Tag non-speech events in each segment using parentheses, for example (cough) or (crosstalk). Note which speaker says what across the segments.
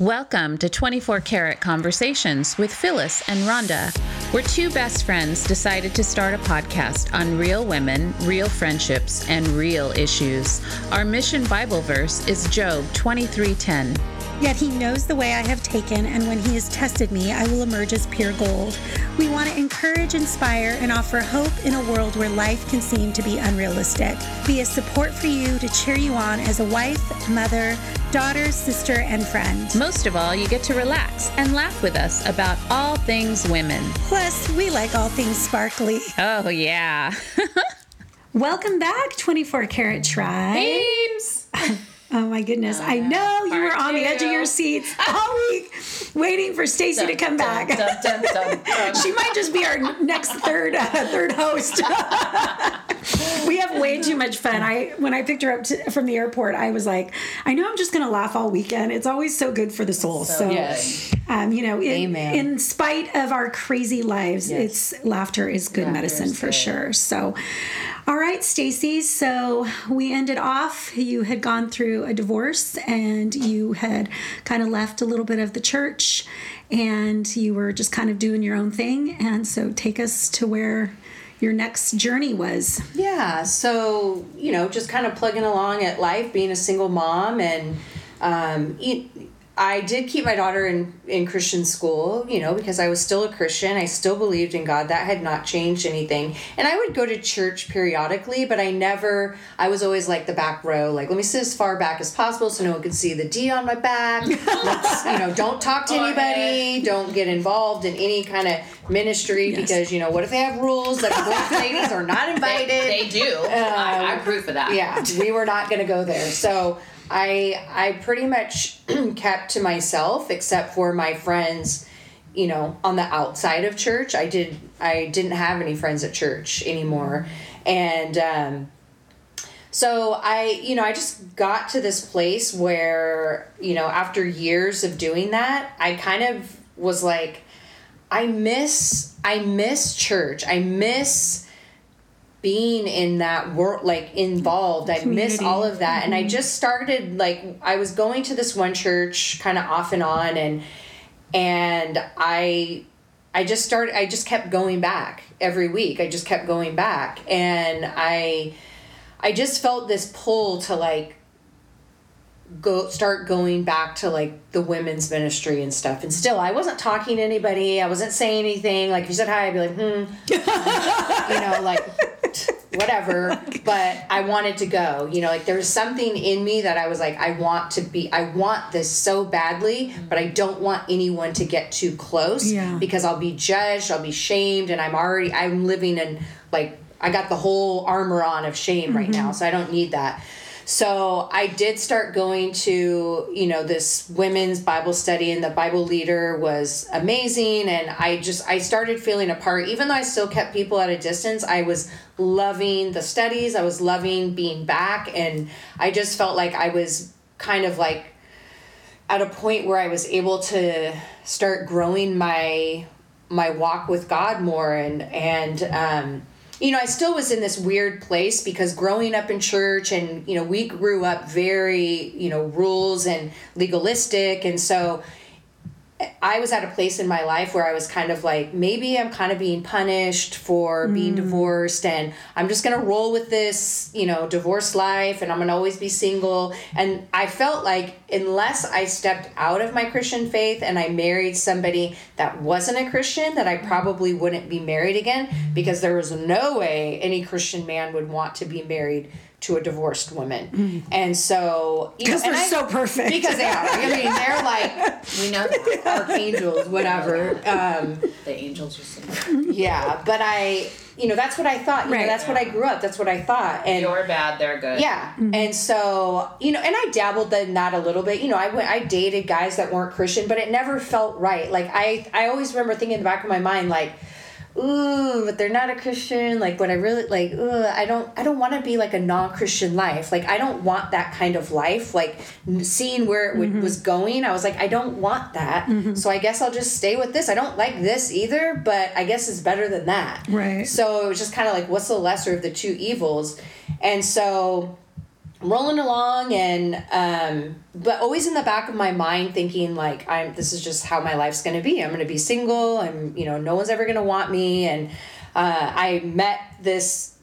Speaker 1: Welcome to 24 Karat Conversations with Phyllis and Rhonda, where two best friends decided to start a podcast on real women, real friendships, and real issues. Our mission Bible verse is Job 23:10.
Speaker 2: Yet he knows the way I have taken, and when he has tested me, I will emerge as pure gold. We want to encourage, inspire, and offer hope in a world where life can seem to be unrealistic. Be a support for you to cheer you on as a wife, mother, daughter, sister, and friend.
Speaker 1: Most of all, you get to relax and laugh with us about all things women.
Speaker 2: Plus, we like all things sparkly.
Speaker 1: Oh, yeah. (laughs)
Speaker 2: Welcome back, 24 Karat Tribe.
Speaker 1: Beams! (laughs)
Speaker 2: Oh my goodness. I know you were on the edge of your seats all week waiting for Stacy to come back. (laughs) she might just be our next third uh, third host. (laughs) we have way too much fun. I when I picked her up to, from the airport, I was like, I know I'm just going to laugh all weekend. It's always so good for the soul. So,
Speaker 3: yes.
Speaker 2: um, you know, in, in spite of our crazy lives,
Speaker 3: Yes.
Speaker 2: it's laughter is good
Speaker 3: Laughter
Speaker 2: medicine
Speaker 3: is
Speaker 2: for
Speaker 3: good.
Speaker 2: sure. So, all right, Stacy. So we ended off. You had gone through a divorce, and you had kind of left a little bit of the church, and you were just kind of doing your own thing. And so, take us to where your next journey was.
Speaker 3: Yeah, so you know, just kind of plugging along at life, being a single mom, and um, e- I did keep my daughter in in Christian school, you know, because I was still a Christian. I still believed in God. That had not changed anything, and I would go to church periodically, but I never. I was always like the back row, like let me sit as far back as possible so no one could see the D on my back. (laughs) Let's, you know, don't talk to oh, anybody. Don't get involved in any kind of ministry
Speaker 2: Yes.
Speaker 3: because you know what if they have rules that both ladies are not invited.
Speaker 4: They do. I, I um, approve of that.
Speaker 3: yeah, we were not going to go there. So I I pretty much (clears throat) kept to myself except for my friends, you know, on the outside of church. I did I didn't have any friends at church anymore, and. um so I, you know, I just got to this place where, you know, after years of doing that, I kind of was like, I miss, I miss church. I miss being in that world, like involved. I miss all of that. And I just started, like, I was going to this one church kind of off and on, and, and I, I just started, I just kept going back every week. I just kept going back. And I, I just felt this pull to like go start going back to like the women's ministry and stuff. And still, I wasn't talking to anybody. I wasn't saying anything. Like if you said hi, I'd be like, hmm, (laughs) you know, like whatever. (laughs) But I wanted to go. You know, like there was something in me that I was like, I want to be. I want this so badly, but I don't want anyone to get too close
Speaker 2: Yeah.
Speaker 3: because I'll be judged. I'll be shamed, and I'm already. I'm living in like I got the whole armor on of shame right mm-hmm. now, so I don't need that. So I did start going to, you know, this women's Bible study and the Bible leader was amazing and I just I started feeling a part even though I still kept people at a distance, I was loving the studies, I was loving being back and I just felt like I was kind of like at a point where I was able to start growing my my walk with God more and and um you know, I still was in this weird place because growing up in church and you know, we grew up very, you know, rules and legalistic. And so I was at a place in my life where I was kind of like, maybe I'm kind of being punished for being mm. divorced, and I'm just gonna roll with this, you know, divorced life, and I'm gonna always be single. And I felt like unless I stepped out of my Christian faith and I married somebody that wasn't a Christian, that I probably wouldn't be married again because there was no way any Christian man would want to be married to a divorced woman. And so,
Speaker 2: Because they're
Speaker 3: I-
Speaker 2: so perfect.
Speaker 3: because they are. I mean, they're like (laughs)
Speaker 4: We know that.
Speaker 3: archangels, whatever. Um,
Speaker 4: the angels are saying.
Speaker 3: yeah, but I, you know, that's what I thought. You
Speaker 2: Right.
Speaker 3: know, that's what I grew up. That's what I thought. And
Speaker 4: You're bad, they're good.
Speaker 3: yeah, and so you know, and I dabbled in that a little bit. You know, I went, I dated guys that weren't Christian, but it never felt right. Like I, I always remember thinking in the back of my mind, like. Ooh, but they're not a Christian. Like, what I really like. Ooh, I don't. I don't want to be like a non-Christian life. Like, I don't want that kind of life. Like, seeing where it would, mm-hmm. was going, I was like, I don't want that. Mm-hmm. So I guess I'll just stay with this. I don't like this either, but I guess it's better than that.
Speaker 2: Right.
Speaker 3: So it was just kind of like, what's the lesser of the two evils? And so rolling along and um but always in the back of my mind thinking like i'm this is just how my life's going to be. I'm going to be single. I'm you know no one's ever going to want me. And uh, i met this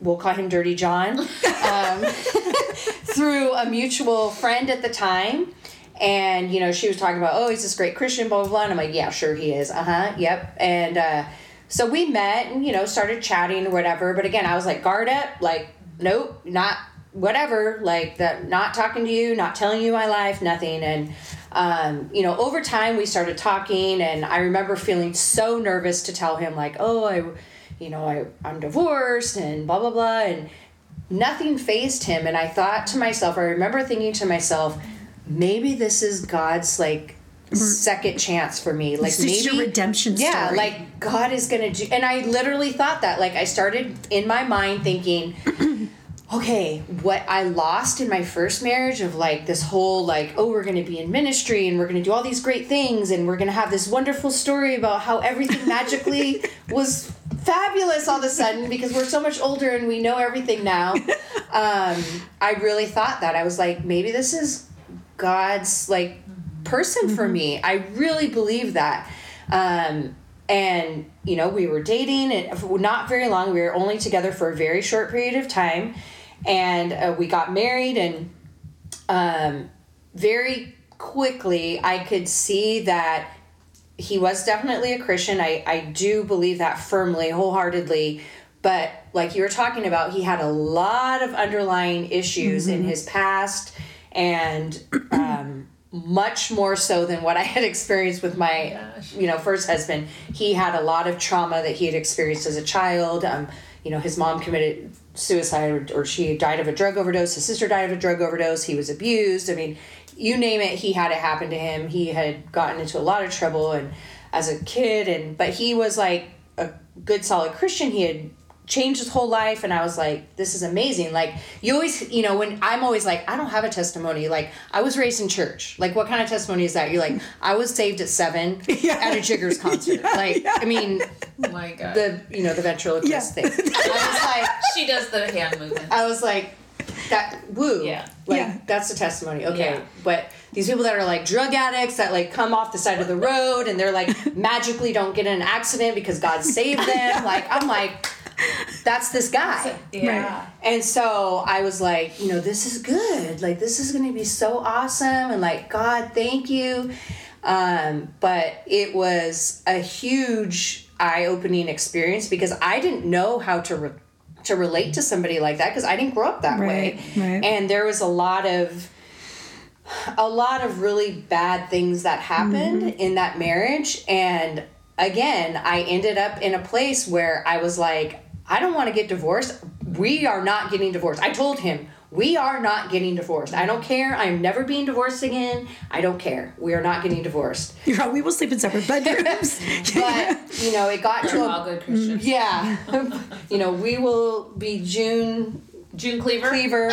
Speaker 3: we'll call him dirty john (laughs) um, (laughs) through a mutual friend at the time. And you know she was talking about oh he's this great christian blah blah blah. And i'm like yeah sure he is. Uh-huh. Yep. And uh so we met and you know started chatting or whatever. But again i was like guard up. Like nope not whatever like that not talking to you not telling you my life nothing. And um, you know over time we started talking and i remember feeling so nervous to tell him like oh i you know I, i'm divorced and blah blah blah. And nothing phased him. And i thought to myself i remember thinking to myself maybe this is god's like second chance for me. Like maybe
Speaker 2: your redemption
Speaker 3: yeah like god is gonna do and i literally thought that. Like i started in my mind thinking okay, what I lost in my first marriage of like this whole like, oh, we're going to be in ministry and we're going to do all these great things and we're going to have this wonderful story about how everything (laughs) magically was fabulous all of a sudden because we're so much older and we know everything now. (laughs) Um, I really thought that. I was like, maybe this is God's like person for me. I really believe that. Um, and you know we were dating and not very long we were only together for a very short period of time and uh, we got married and um, very quickly i could see that he was definitely a christian i, I do believe that firmly wholeheartedly but like you were talking about he had a lot of underlying issues in his past and um, much more so than what I had experienced with my, you know, first husband. He had a lot of trauma that he had experienced as a child. Um, you know, his mom committed suicide or, she died of a drug overdose. His sister died of a drug overdose. He was abused. I mean, you name it, he had it happen to him. He had gotten into a lot of trouble and as a kid and but he was like a good solid Christian. He had changed his whole life and I was like, this is amazing. Like you always you know, when I'm always like, I don't have a testimony. Like I was raised in church. Like what kind of testimony is that? You're like, I was saved at seven (laughs) at a Jiggers (laughs) concert. like I mean
Speaker 4: Oh my god.
Speaker 3: the you know, the ventriloquist
Speaker 2: Yeah.
Speaker 3: thing. I was (laughs) like
Speaker 4: she does the hand movement.
Speaker 3: I was like, that woo.
Speaker 4: Yeah.
Speaker 3: Like
Speaker 2: Yeah.
Speaker 3: that's the testimony. Okay.
Speaker 4: Yeah.
Speaker 3: But these people that are like drug addicts that like come off the side of the road and they're like magically don't get in an accident because God saved them. Like I'm like, that's this guy.
Speaker 4: Yeah.
Speaker 3: And so I was like, you know, this is good. Like this is gonna be so awesome and like God, thank you. Um, but it was a huge eye-opening experience because I didn't know how to re- to relate to somebody like that because I didn't grow up that way.
Speaker 2: Right, right.
Speaker 3: And there was a lot of a lot of really bad things that happened
Speaker 2: Mm-hmm.
Speaker 3: in that marriage and again i ended up in a place where i was like i don't want to get divorced we are not getting divorced i told him we are not getting divorced i don't care i'm never being divorced again i don't care we are not getting divorced (laughs)
Speaker 2: You're right, we will sleep in separate bedrooms. (laughs)
Speaker 3: but you know it got to a
Speaker 4: all good Christians.
Speaker 3: yeah (laughs) you know we will be june
Speaker 4: June Cleaver.
Speaker 3: Cleaver.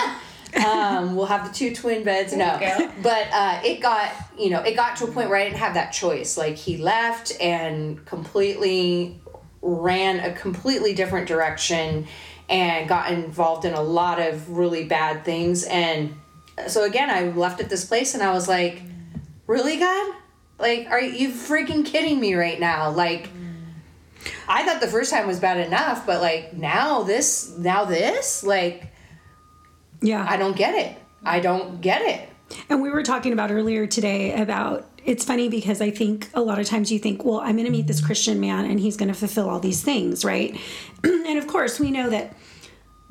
Speaker 3: um, we'll have the two twin beds. No,
Speaker 4: There you
Speaker 3: but uh, it got you know it got to a point where I didn't have that choice. Like he left and completely ran a completely different direction and got involved in a lot of really bad things. And so again, I left at this place and I was like, really, God? Like, are you freaking kidding me right now? Like. I thought the first time was bad enough, but like now this, now this, like
Speaker 2: yeah.
Speaker 3: I don't get it. I don't get it.
Speaker 2: And we were talking about earlier today about it's funny because I think a lot of times you think, well, I'm going to meet this Christian man and he's going to fulfill all these things, right? (clears throat) and of course, we know that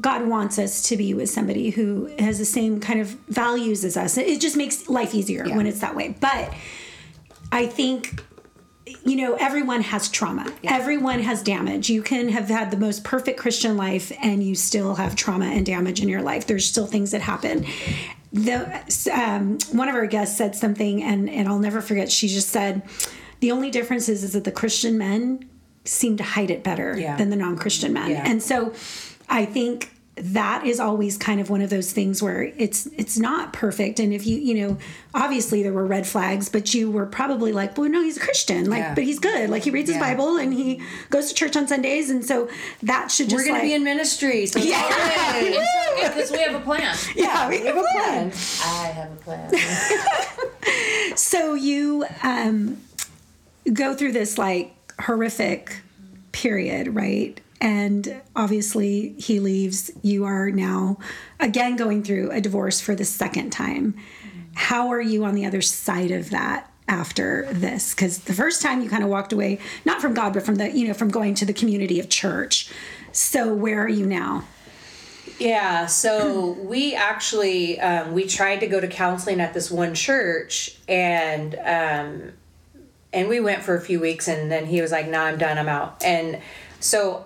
Speaker 2: God wants us to be with somebody who has the same kind of values as us. It just makes life easier when it's that way. But I think you know, everyone has trauma. Everyone has damage. You can have had the most perfect Christian life and you still have trauma and damage in your life. There's still things that happen. The um, one of our guests said something, and and I'll never forget. She just said, "The only difference is is that the Christian men seem to hide it better
Speaker 3: Yeah.
Speaker 2: than the non-Christian men."
Speaker 3: Yeah.
Speaker 2: And so, I think that is always kind of one of those things where it's it's not perfect and if you you know obviously there were red flags but you were probably like well no he's a christian like
Speaker 3: Yeah.
Speaker 2: but he's good like he reads his bible and he goes to church on sundays and so that should just
Speaker 3: We're gonna
Speaker 2: like,
Speaker 3: be in ministry. So
Speaker 2: Yeah.
Speaker 3: yeah. (laughs)
Speaker 4: Because we have a plan.
Speaker 2: yeah we have a plan
Speaker 4: I have a plan. (laughs)
Speaker 2: so you um go through this like horrific period right and obviously he leaves. You are now again going through a divorce for the second time. How are you on the other side of that after this? Because the first time you kind of walked away not from god but from the you know from going to the community of church. So where are you now?
Speaker 3: Yeah, so we actually um, we tried to go to counseling at this one church, and um, and we went for a few weeks, and then he was like, "Nah, I'm done. I'm out." And so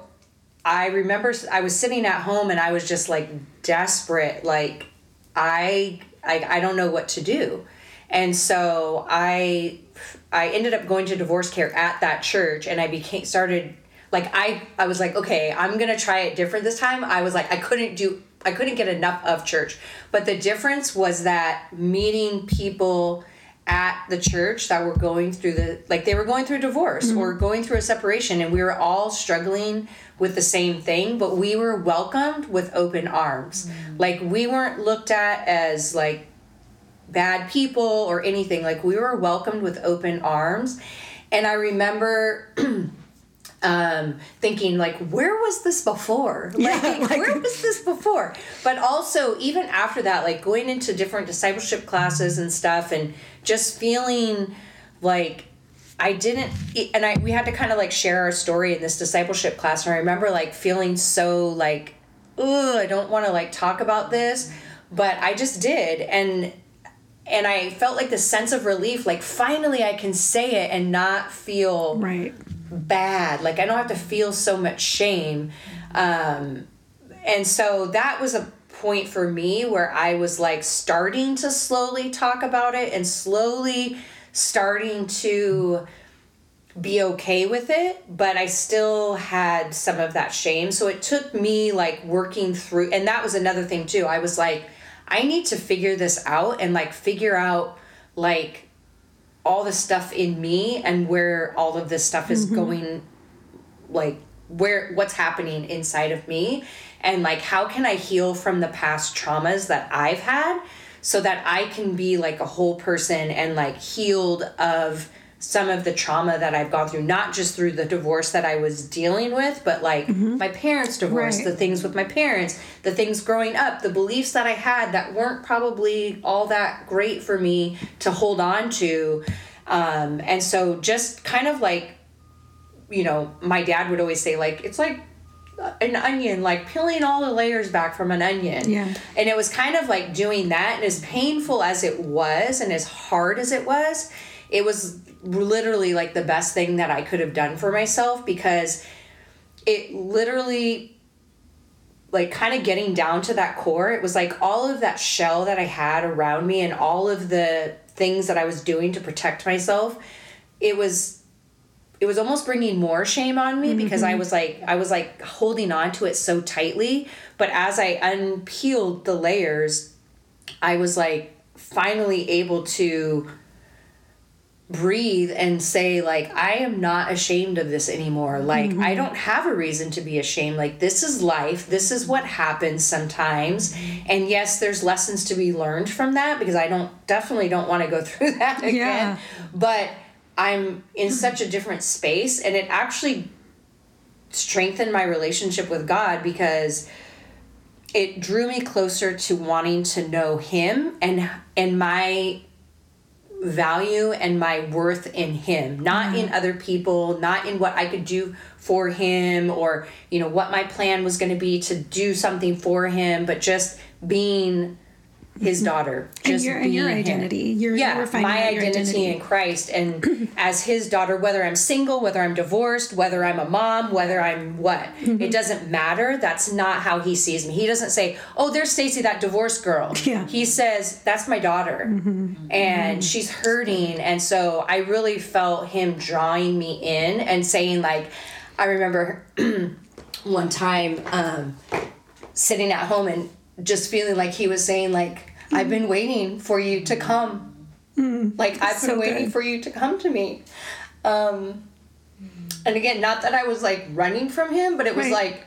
Speaker 3: I remember I was sitting at home, and I was just like desperate, like I I, I don't know what to do, and so I I ended up going to divorce care at that church, and I became started like I I was like okay I'm gonna try it different this time. I was like I couldn't do I couldn't get enough of church, but the difference was that meeting people at the church that were going through the like they were going through a divorce or going through a separation and we were all struggling with the same thing but we were welcomed with open arms. Like we weren't looked at as like bad people or anything. Like we were welcomed with open arms. And i remember (clears throat) um thinking like where was this before? Like, (laughs)
Speaker 2: like-
Speaker 3: where was this before? But also even after that like going into different discipleship classes and stuff and just feeling like I didn't, and I we had to kind of like share our story in this discipleship class. And I remember like feeling so like, oh, I don't want to like talk about this, but I just did, and and I felt like this sense of relief. Like finally, I can say it and not feel
Speaker 2: right
Speaker 3: bad. Like I don't have to feel so much shame. Um, and so that was a point for me where I was like starting to slowly talk about it and slowly starting to be okay with it, but I still had some of that shame. So it took me like working through, and that was another thing too. I was like, I need to figure this out and like figure out like all the stuff in me and where all of this stuff is mm-hmm. going like where what's happening inside of me and like how can I heal from the past traumas that I've had so that I can be like a whole person and like healed of some of the trauma that I've gone through not just through the divorce that I was dealing with but like my parents divorce
Speaker 2: Right.
Speaker 3: the things with my parents the things growing up the beliefs that I had that weren't probably all that great for me to hold on to um, and so just kind of like you know, my dad would always say like it's like an onion, like peeling all the layers back from an onion.
Speaker 2: Yeah.
Speaker 3: And it was kind of like doing that, and as painful as it was, and as hard as it was, it was literally like the best thing that I could have done for myself because it literally like kind of getting down to that core it was like all of that shell that i had around me and all of the things that i was doing to protect myself it was it was almost bringing more shame on me because i mm-hmm. was like i was like holding on to it so tightly. But as i unpeeled the layers i was like finally able to breathe and say like i am not ashamed of this anymore. Like i mm-hmm. don't have a reason to be ashamed. Like this is life. This is what happens sometimes. And yes there's lessons to be learned from that because i don't definitely don't want to go (laughs) through that again.
Speaker 2: Yeah.
Speaker 3: but i'm in such a different space and it actually strengthened my relationship with god because it drew me closer to wanting to know him and and my value and my worth in him not in mm-hmm. other people not in what i could do for him or you know what my plan was going to be to do something for him but just being his daughter
Speaker 2: and
Speaker 3: just
Speaker 2: your, and your
Speaker 3: being him.
Speaker 2: identity. You're,
Speaker 3: yeah
Speaker 2: you were
Speaker 3: my
Speaker 2: out your
Speaker 3: identity, in christ. And (clears throat) as his daughter whether i'm single whether i'm divorced whether i'm a mom whether i'm what
Speaker 2: Mm-hmm.
Speaker 3: it doesn't matter. That's not how he sees me. He doesn't say oh there's stacy that divorced girl. (laughs)
Speaker 2: Yeah. Mm-hmm.
Speaker 3: he says that's my daughter. And she's hurting. And so i really felt him drawing me in and saying like i remember (clears throat) one time um sitting at home and just feeling like he was saying like I've been waiting for you to come. Like I've been
Speaker 2: so
Speaker 3: waiting
Speaker 2: good.
Speaker 3: for you to come to me. Um and again, not that I was like running from him, but it was
Speaker 2: Right.
Speaker 3: like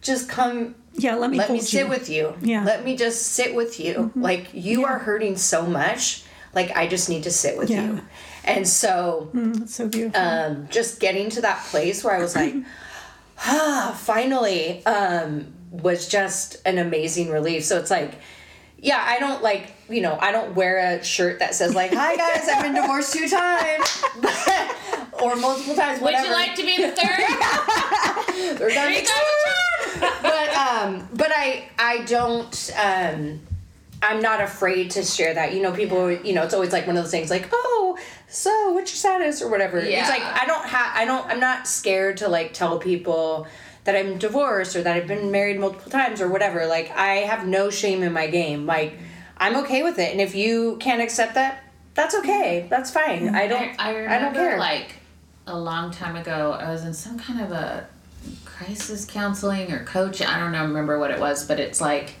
Speaker 3: just come
Speaker 2: Yeah, let me
Speaker 3: let me sit
Speaker 2: you.
Speaker 3: with you.
Speaker 2: Yeah. Mm-hmm.
Speaker 3: Let me just sit with you. Like you are hurting so much. Like I just need to sit with
Speaker 2: Yeah.
Speaker 3: you. And so
Speaker 2: That's so beautiful.
Speaker 3: um, just getting to that place where I was like, (clears throat) (sighs) ah, finally, um, was just an amazing relief. So it's like, yeah, I don't like, you know, I don't wear a shirt that says like, "Hi guys, I've been divorced two times," (laughs) or multiple times.
Speaker 4: Would you like to be the third?
Speaker 3: They're done.
Speaker 4: Here you go. (laughs)
Speaker 3: but um, but I I don't um, I'm not afraid to share that. You know, people. You know, it's always like one of those things, like, oh, so what's your status or whatever.
Speaker 4: Yeah.
Speaker 3: It's like I don't have. I don't. I'm not scared to like tell people that I'm divorced or that I've been married multiple times or whatever. Like I have no shame in my game. Like I'm okay with it, and if you can't accept that, that's okay. That's fine. I don't.
Speaker 4: I, I
Speaker 3: I,
Speaker 4: remember
Speaker 3: don't care.
Speaker 4: like a long time ago, I was in some kind of a crisis counseling or coach. I don't know, remember what it was, but it's like,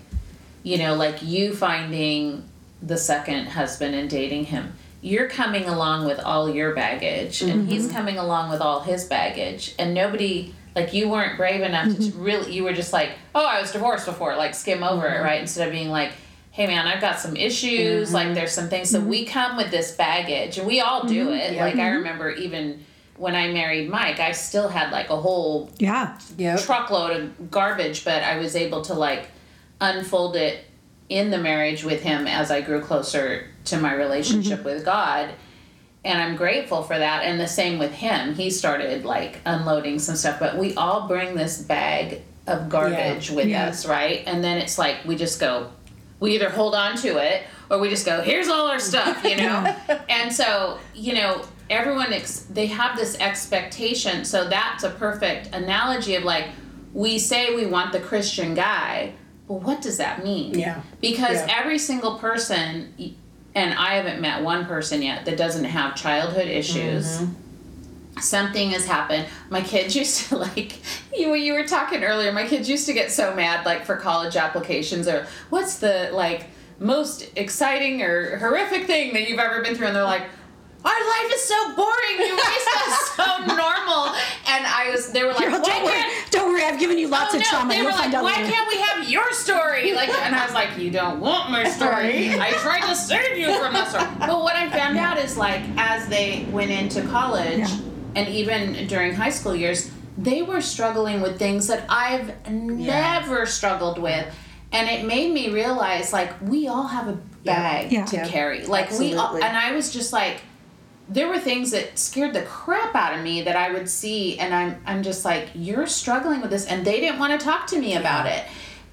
Speaker 4: you know, like you finding the second husband and dating him. You're coming along with all your baggage, and he's
Speaker 3: Mm-hmm.
Speaker 4: coming along with all his baggage, and nobody. Like you weren't brave enough to
Speaker 3: Mm-hmm.
Speaker 4: really. You were just like, "Oh, I was divorced before." Like skim over
Speaker 3: Mm-hmm.
Speaker 4: it, right? Instead of being like, "Hey, man, I've got some issues. Like mm-hmm. there's some things." So mm-hmm. we come with this baggage, and we all do mm-hmm. it.
Speaker 3: Yeah.
Speaker 4: Like I remember even when I married Mike, I still had like a whole
Speaker 2: yeah.
Speaker 3: Yep.
Speaker 4: truckload of garbage, but I was able to like unfold it in the marriage with him as I grew closer to my relationship with God. And I'm grateful for that. And the same with him. He started like unloading some stuff, but we all bring this bag of garbage with
Speaker 2: Yeah.
Speaker 4: us, right? And then it's like we just go, we either hold on to it or we just go, here's all our stuff, you know? (laughs) and so, you know, everyone, ex- they have this expectation. So that's a perfect analogy of like, we say we want the Christian guy, but what does that mean?
Speaker 3: Yeah.
Speaker 4: Because
Speaker 3: Yeah.
Speaker 4: every single person, and I haven't met one person yet that doesn't have childhood issues. Mm-hmm. Something has happened. My kids (laughs) used to like you. You were talking earlier. My kids used to get so mad, like for college applications, or what's the like most exciting or horrific thing that you've ever been through, and they're like. Our life is so boring. You raised us (laughs) so normal, and I was. They were like,
Speaker 2: Girl, don't worry. Don't worry. I've given you lots
Speaker 4: Oh,
Speaker 2: of
Speaker 4: no,
Speaker 2: trauma.
Speaker 4: They
Speaker 2: You'll
Speaker 4: were
Speaker 2: find
Speaker 4: like, why
Speaker 2: later.
Speaker 4: can't we have your story? Like, and I was like, you don't want my (laughs) story. I tried to save you from that story. But what I found out is like, as they went into college,
Speaker 2: Yeah.
Speaker 4: and even during high school years, they were struggling with things that I've never struggled with. And it made me realize, like, we all have a bag
Speaker 2: Yeah.
Speaker 4: to
Speaker 3: Yeah.
Speaker 4: carry. Like, we all, and I was just like, there were things that scared the crap out of me that I would see and I'm I'm just like you're struggling with this and they didn't want to talk to me about it.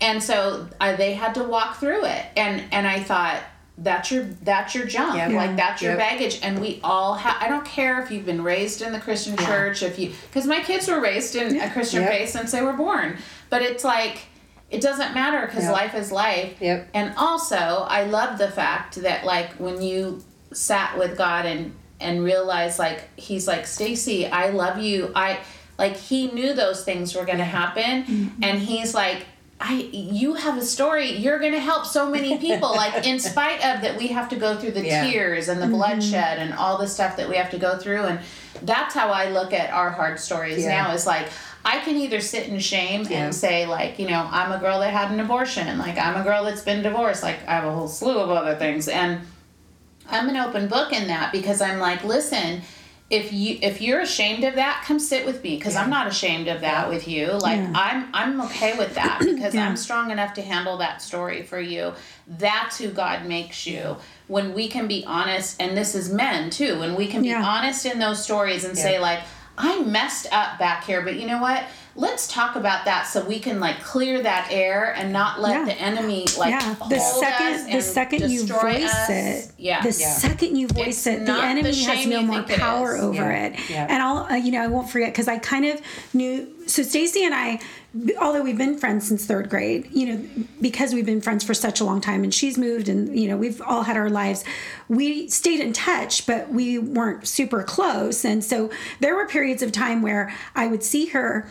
Speaker 4: And so I, they had to walk through it and and I thought that's your that's your junk
Speaker 3: Yep.
Speaker 4: like that's your
Speaker 3: Yep.
Speaker 4: baggage and we all have I don't care if you've been raised in the Christian church if you cuz my kids were raised in a Christian
Speaker 3: Yep.
Speaker 4: faith since they were born but it's like it doesn't matter because life is life
Speaker 3: Yep.
Speaker 4: and also I love the fact that like when you sat with God and and realize like he's like Stacy, I love you. I like he knew those things were going to happen mm-hmm. and he's like I you have a story. You're going to help so many people like in (laughs) spite of that we have to go through the
Speaker 3: Yeah.
Speaker 4: tears and the mm-hmm. bloodshed and all the stuff that we have to go through and that's how I look at our hard stories
Speaker 3: Yeah.
Speaker 4: now is like I can either sit in shame
Speaker 3: Yeah.
Speaker 4: and say like, you know, I'm a girl that had an abortion, like I'm a girl that's been divorced, like I have a whole slew of other things and I'm an open book in that because I'm like, listen, if you if you're ashamed of that, come sit with me because I'm not ashamed of that with you. Like
Speaker 2: Yeah.
Speaker 4: I'm I'm okay with that (clears throat) because
Speaker 2: Yeah.
Speaker 4: I'm strong enough to handle that story for you. That's who God makes you. When we can be honest, and this is men too, when we can be honest in those stories and say like, I messed up back here, but you know what? Let's talk about that so we can like clear that air and not let
Speaker 2: Yeah.
Speaker 4: the enemy like
Speaker 2: yeah, the
Speaker 4: hold us
Speaker 2: second the second you voice
Speaker 4: us.
Speaker 2: it,
Speaker 4: yeah,
Speaker 2: the
Speaker 3: Yeah.
Speaker 2: second you voice
Speaker 4: It's
Speaker 2: it, the
Speaker 4: not the
Speaker 2: enemy has no more
Speaker 4: think it
Speaker 2: power over
Speaker 3: Yeah.
Speaker 2: it.
Speaker 3: Yeah.
Speaker 2: And I'll, uh, you know, I won't forget because I kind of knew. So Stacy and I, although we've been friends since third grade, you know, because we've been friends for such a long time, and she's moved, and you know, we've all had our lives. We stayed in touch, but we weren't super close, and so there were periods of time where I would see her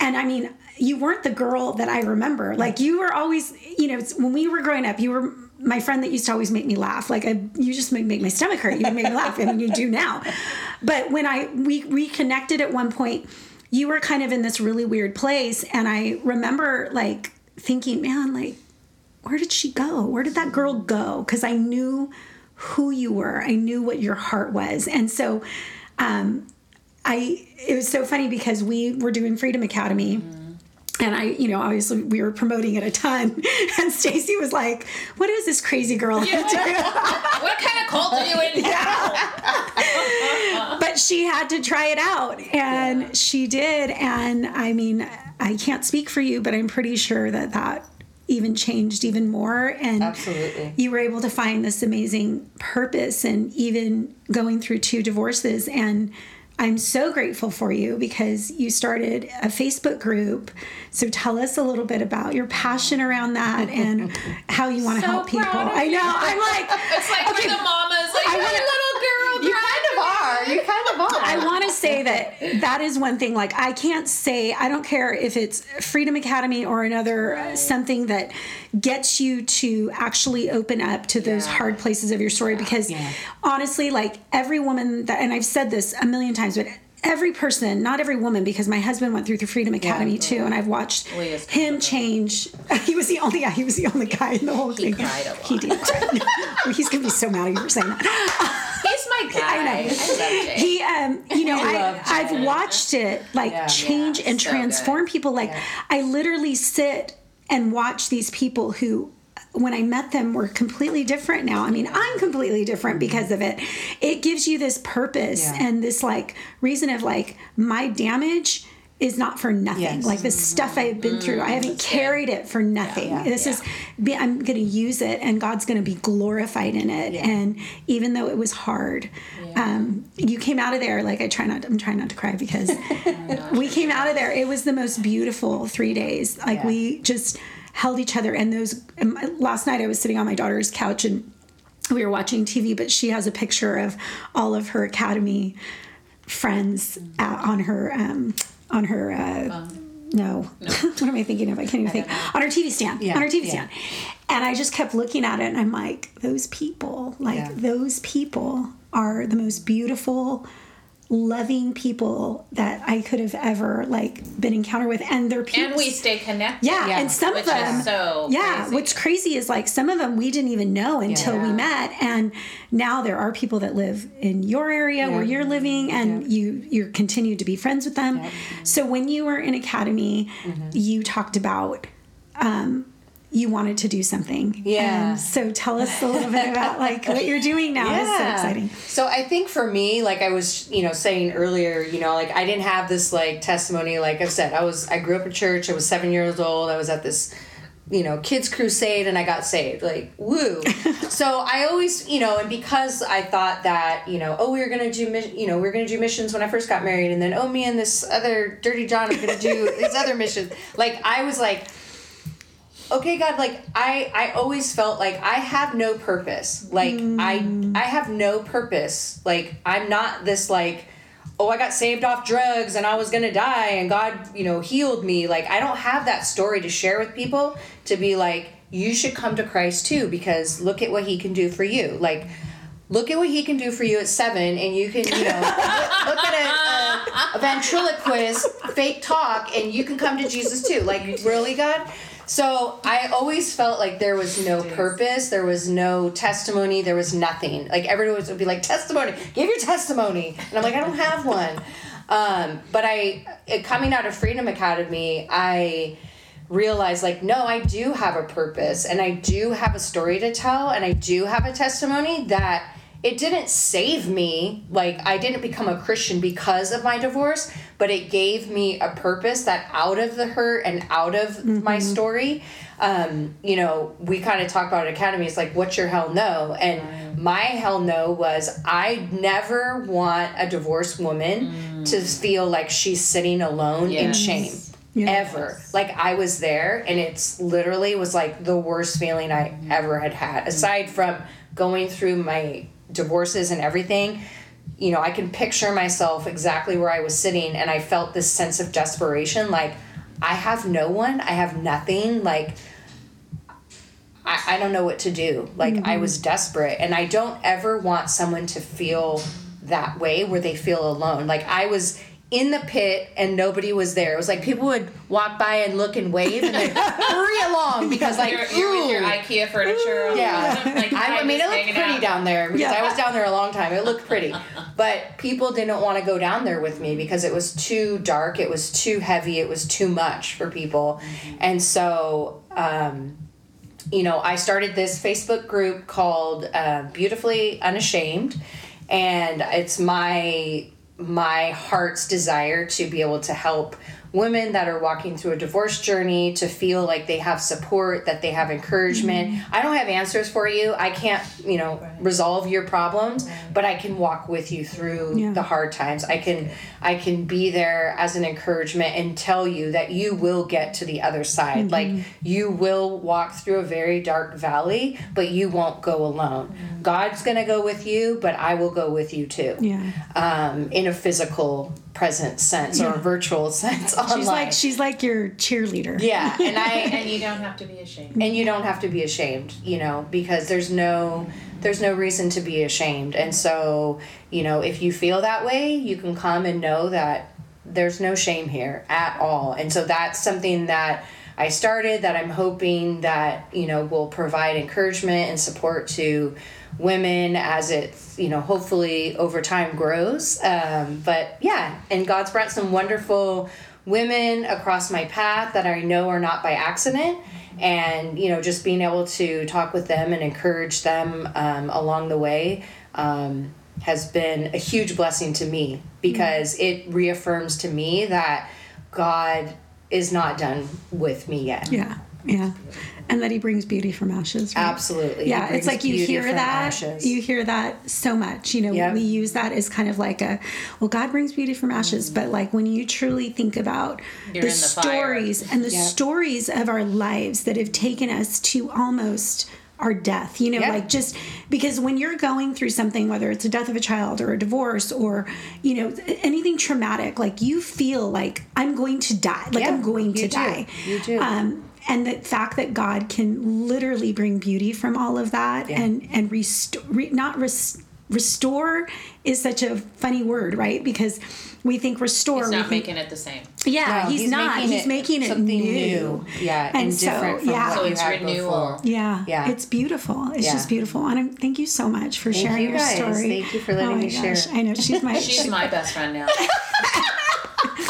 Speaker 2: and I mean, you weren't the girl that I remember. Like you were always, you know, when we were growing up, you were my friend that used to always make me laugh. Like I, you just make, make my stomach hurt. You make me laugh, I mean, you do now. But when I we reconnected at one point, you were kind of in this really weird place, and I remember like thinking, man, like where did she go? Where did that girl go? Because I knew who you were. I knew what your heart was, and so. Um, I it was so funny because we were doing Freedom Academy. Mm-hmm and I, you know, obviously we were promoting it a ton. (laughs) And Stacy was like, "What is this crazy girl yeah. (laughs)
Speaker 4: what kind of cult are you in?" (laughs)
Speaker 2: Yeah. She had to try it out, and yeah. she did. And I mean, I can't speak for you, but I'm pretty sure that that even changed even more and
Speaker 3: absolutely
Speaker 2: you were able to find this amazing purpose and even going through two divorces and I'm so grateful for you because you started a Facebook group. So tell us a little bit about your passion around that and (laughs) how you want to
Speaker 4: so
Speaker 2: help people. I know. I'm like, (laughs)
Speaker 4: it's like okay, for the mamas, like, I wanna, little girl.
Speaker 3: You kind of are. You kind of are.
Speaker 2: I want to say that that is one thing. Like, I can't say, I don't care if it's Freedom Academy or another uh, something that gets you to actually open up to those yeah. hard places of your story because yeah. honestly like every woman that and I've said this a million times but every person, not every woman, because my husband went through the Freedom Academy yeah, too, and I've watched him change. (laughs) He was the only, yeah, he was the only guy in the whole
Speaker 4: he
Speaker 2: thing.
Speaker 4: Cried a lot.
Speaker 2: He did cry. (laughs) he's gonna be so mad at you for saying
Speaker 4: that. I know. I
Speaker 2: he, um, you know, I, I've watched it like yeah, change yeah, and so transform good. people. Like I literally sit and watch these people who when I met them were completely different now. I mean, I'm completely different because of it. It gives you this purpose yeah. and this like reason of like my damage is not for nothing. Yes. Like the mm-hmm. stuff I've been mm-hmm. through, I mm, haven't carried good. it for nothing. Yeah, yeah, this is I'm going to use it and God's going to be glorified in it. And even though it was hard, um, you came out of there like I try not. I'm trying not to cry because (laughs) we came out of there. It was the most beautiful three days. Like we just held each other. And those last night I was sitting on my daughter's couch and we were watching TV, but she has a picture of all of her academy friends at, on her um, on her. Uh, um, no, (laughs) no. what am I thinking of? I can't even think. On her TV stand. Yeah, on her TV yeah. stand. And I just kept looking at it, and I'm like, those people, like yeah. those people, are the most beautiful loving people that I could have ever like been encountered with, and they're people.
Speaker 4: And we stay connected.
Speaker 2: Yeah, yeah. and some of them.
Speaker 4: so
Speaker 2: yeah,
Speaker 4: crazy.
Speaker 2: what's crazy is like some of them we didn't even know until yeah. we met, and now there are people that live in your area yeah. where you're living, and you you continue to be friends with them. So when you were in academy, mm-hmm. you talked about. Um, you wanted to do something.
Speaker 3: Yeah.
Speaker 2: And so tell us a little bit about like what you're doing now. Yeah. It's so exciting.
Speaker 3: So I think for me, like I was, you know, saying earlier, you know, like I didn't have this like testimony. Like I said, I was I grew up in church. I was seven years old. I was at this you know kids crusade and i got saved like woo (laughs) so i always you know and because i thought that you know oh we were gonna do you know we are gonna do missions when i first got married and then oh me and this other dirty john are gonna do (laughs) these other missions like i was like okay god like i i always felt like i have no purpose. Like mm. i i have no purpose. Like i'm not this like oh i got saved off drugs and i was gonna die and god you know healed me. Like i don't have that story to share with people to be like you should come to christ too because look at what he can do for you. Like look at what he can do for you at seven and you can you know (laughs) look, look, at a, a, a ventriloquist fake talk and you can come to jesus too. Like (laughs) really god so I always felt like there was no purpose, there was no testimony, there was nothing. Like everyone would be like, testimony, give your testimony. And I'm like, I don't have one. (laughs) Um, but I, coming out of Freedom Academy, I realized like, no, I do have a purpose and I do have a story to tell and I do have a testimony that it didn't save me. Like, I didn't become a Christian because of my divorce, but it gave me a purpose that out of the hurt and out of mm-hmm. my story, um, you know, we kind of talk about Academy. It's like, what's your hell no? And my hell no was I never want a divorced woman mm. to feel like she's sitting alone yes. in shame. Yes. Ever. Like I was there and it's literally was like the worst feeling I ever had had. Aside from going through my divorces and everything, you know, I can picture myself exactly where I was sitting and I felt this sense of desperation like I have no one, I have nothing. Like, I, I don't know what to do. Like, I mm-hmm. was desperate. And I don't ever want someone to feel that way where they feel alone. Like, I was in the pit and nobody was there. It was like people would walk by and look and wave and then (laughs) hurry along because like
Speaker 4: You're, you're with your. IKEA furniture.
Speaker 3: Yeah.
Speaker 4: Like,
Speaker 3: I, I mean, it
Speaker 4: just
Speaker 3: looked pretty
Speaker 4: out.
Speaker 3: down there because
Speaker 2: Yeah.
Speaker 3: I was down there a long time. It looked pretty. (laughs) But people didn't want to go down there with me because it was too dark, it was too heavy, it was too much for people. And so, um, you know, I started this Facebook group called uh, Beautifully Unashamed. And it's my my heart's desire to be able to help women that are walking through a divorce journey to feel like they have support, that they have encouragement. Mm-hmm. I don't have answers for you. I can't, you know, resolve your problems, but I can walk with you through
Speaker 2: Yeah.
Speaker 3: the hard times. I can I can be there as an encouragement and tell you that you will get to the other side. Mm-hmm. Like you will walk through a very dark valley, but you won't go alone. Mm-hmm. God's going to go with you, but I will go with you too
Speaker 2: Yeah.
Speaker 3: um, in a physical present sense or a virtual (laughs) sense online.
Speaker 2: She's like she's like your cheerleader.
Speaker 3: yeah, and I (laughs)
Speaker 4: And you don't have to be ashamed.
Speaker 3: and you don't have to be ashamed, you know, because there's no there's no reason to be ashamed. And so, you know, if you feel that way, you can come and know that there's no shame here at all. And so that's something that I started that I'm hoping that, you know, will provide encouragement and support to women as it, you know, hopefully over time grows. Um, but yeah, and God's brought some wonderful women across my path that I know are not by accident. And, you know, just being able to talk with them and encourage them um, along the way um, has been a huge blessing to me because it reaffirms to me that God is not done with me yet.
Speaker 2: Yeah. Yeah. And that he brings beauty from ashes. Right?
Speaker 3: Absolutely.
Speaker 2: Yeah, it's like you hear that.
Speaker 3: ashes.
Speaker 2: You hear that so much. You know,
Speaker 3: Yep.
Speaker 2: we use that as kind of like a, well, God brings beauty from ashes. But like when you truly think about
Speaker 4: You're
Speaker 2: the
Speaker 4: in the fire.
Speaker 2: stories and the
Speaker 3: Yep.
Speaker 2: stories of our lives that have taken us to almost our death, you know,
Speaker 3: Yeah.
Speaker 2: like just because when you're going through something, whether it's a death of a child or a divorce or, you know, anything traumatic, like you feel like I'm going to die, like
Speaker 3: Yeah,
Speaker 2: I'm going to
Speaker 3: do.
Speaker 2: die.
Speaker 3: You do.
Speaker 2: Um, and the fact that God can literally bring beauty from all of that and and restore re, not res, restore is such a funny word right because we think restore
Speaker 4: He's not
Speaker 2: think,
Speaker 4: making it the same.
Speaker 2: yeah
Speaker 3: No,
Speaker 2: he's,
Speaker 3: he's
Speaker 2: not
Speaker 3: making
Speaker 2: he's making it
Speaker 3: something
Speaker 2: new,
Speaker 3: new. Yeah, and different from
Speaker 2: yeah
Speaker 3: what
Speaker 4: So
Speaker 3: you
Speaker 4: it's
Speaker 3: had
Speaker 4: renewal.
Speaker 3: before.
Speaker 2: yeah,
Speaker 3: Yeah.
Speaker 2: it's beautiful. It's
Speaker 3: Yeah.
Speaker 2: just beautiful, and I'm, thank you so much for
Speaker 3: Thank
Speaker 2: sharing
Speaker 3: you
Speaker 2: your
Speaker 3: guys.
Speaker 2: story.
Speaker 3: Thank you for letting
Speaker 2: oh my
Speaker 3: me share.
Speaker 2: gosh. I know she's my.
Speaker 4: She's my best friend now. (laughs)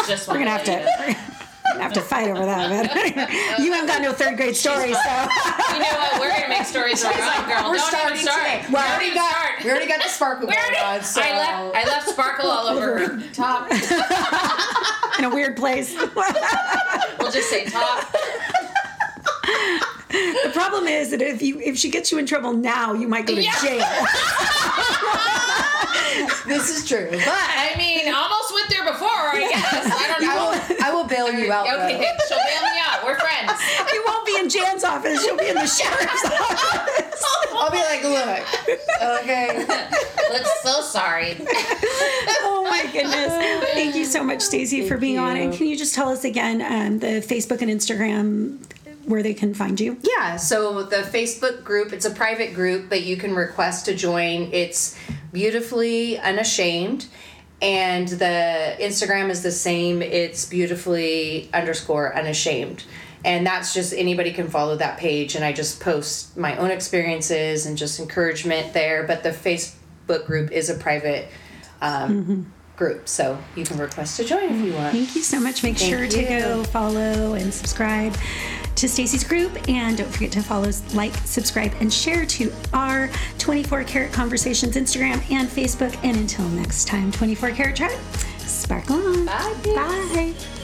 Speaker 4: Just
Speaker 2: we're gonna have to. Have to fight over that, but (laughs) you haven't got no third grade story, so.
Speaker 4: You know what? We're gonna make stories our own, girl.
Speaker 3: We're
Speaker 4: Don't
Speaker 3: starting
Speaker 4: even start.
Speaker 3: today.
Speaker 4: We
Speaker 3: We
Speaker 4: already
Speaker 3: got
Speaker 4: start.
Speaker 3: we already got the sparkle going
Speaker 4: already-
Speaker 3: on. So
Speaker 4: I left. I left sparkle all over (laughs) top. (laughs)
Speaker 2: in a weird place.
Speaker 4: We'll just say top.
Speaker 2: The problem is that if you if she gets you in trouble now, you might go to
Speaker 4: Yeah.
Speaker 2: jail.
Speaker 3: this is true, but
Speaker 4: I mean, almost went there before. I guess. I don't
Speaker 3: I
Speaker 4: know.
Speaker 3: will I will bail you out.
Speaker 4: Okay,
Speaker 3: though.
Speaker 4: she'll bail me out. We're friends. (laughs)
Speaker 2: you won't be in Jan's office. You'll be in the sheriff's office.
Speaker 3: I'll be like, look, okay. (laughs)
Speaker 4: Let's. So sorry. (laughs)
Speaker 2: Oh my goodness! Thank you so much, Stacy, for being on.
Speaker 3: you.
Speaker 2: And can you just tell us again um, the Facebook and Instagram where they can find you?
Speaker 3: Yeah, so the Facebook group, it's a private group, but you can request to join. It's beautifully unashamed. And the Instagram is the same. It's beautifully underscore unashamed. And that's just anybody can follow that page. And I just post my own experiences and just encouragement there. But the Facebook group is a private um, group. So you can request to join if you want.
Speaker 2: Thank you so much. Make
Speaker 3: Thank
Speaker 2: sure to go follow and subscribe to Stacy's group. And don't forget to follow, like, subscribe, and share to our 24 Karat Conversations Instagram and Facebook. And until next time, 24 Karat Chat, sparkle on.
Speaker 3: Bye.
Speaker 2: Bye.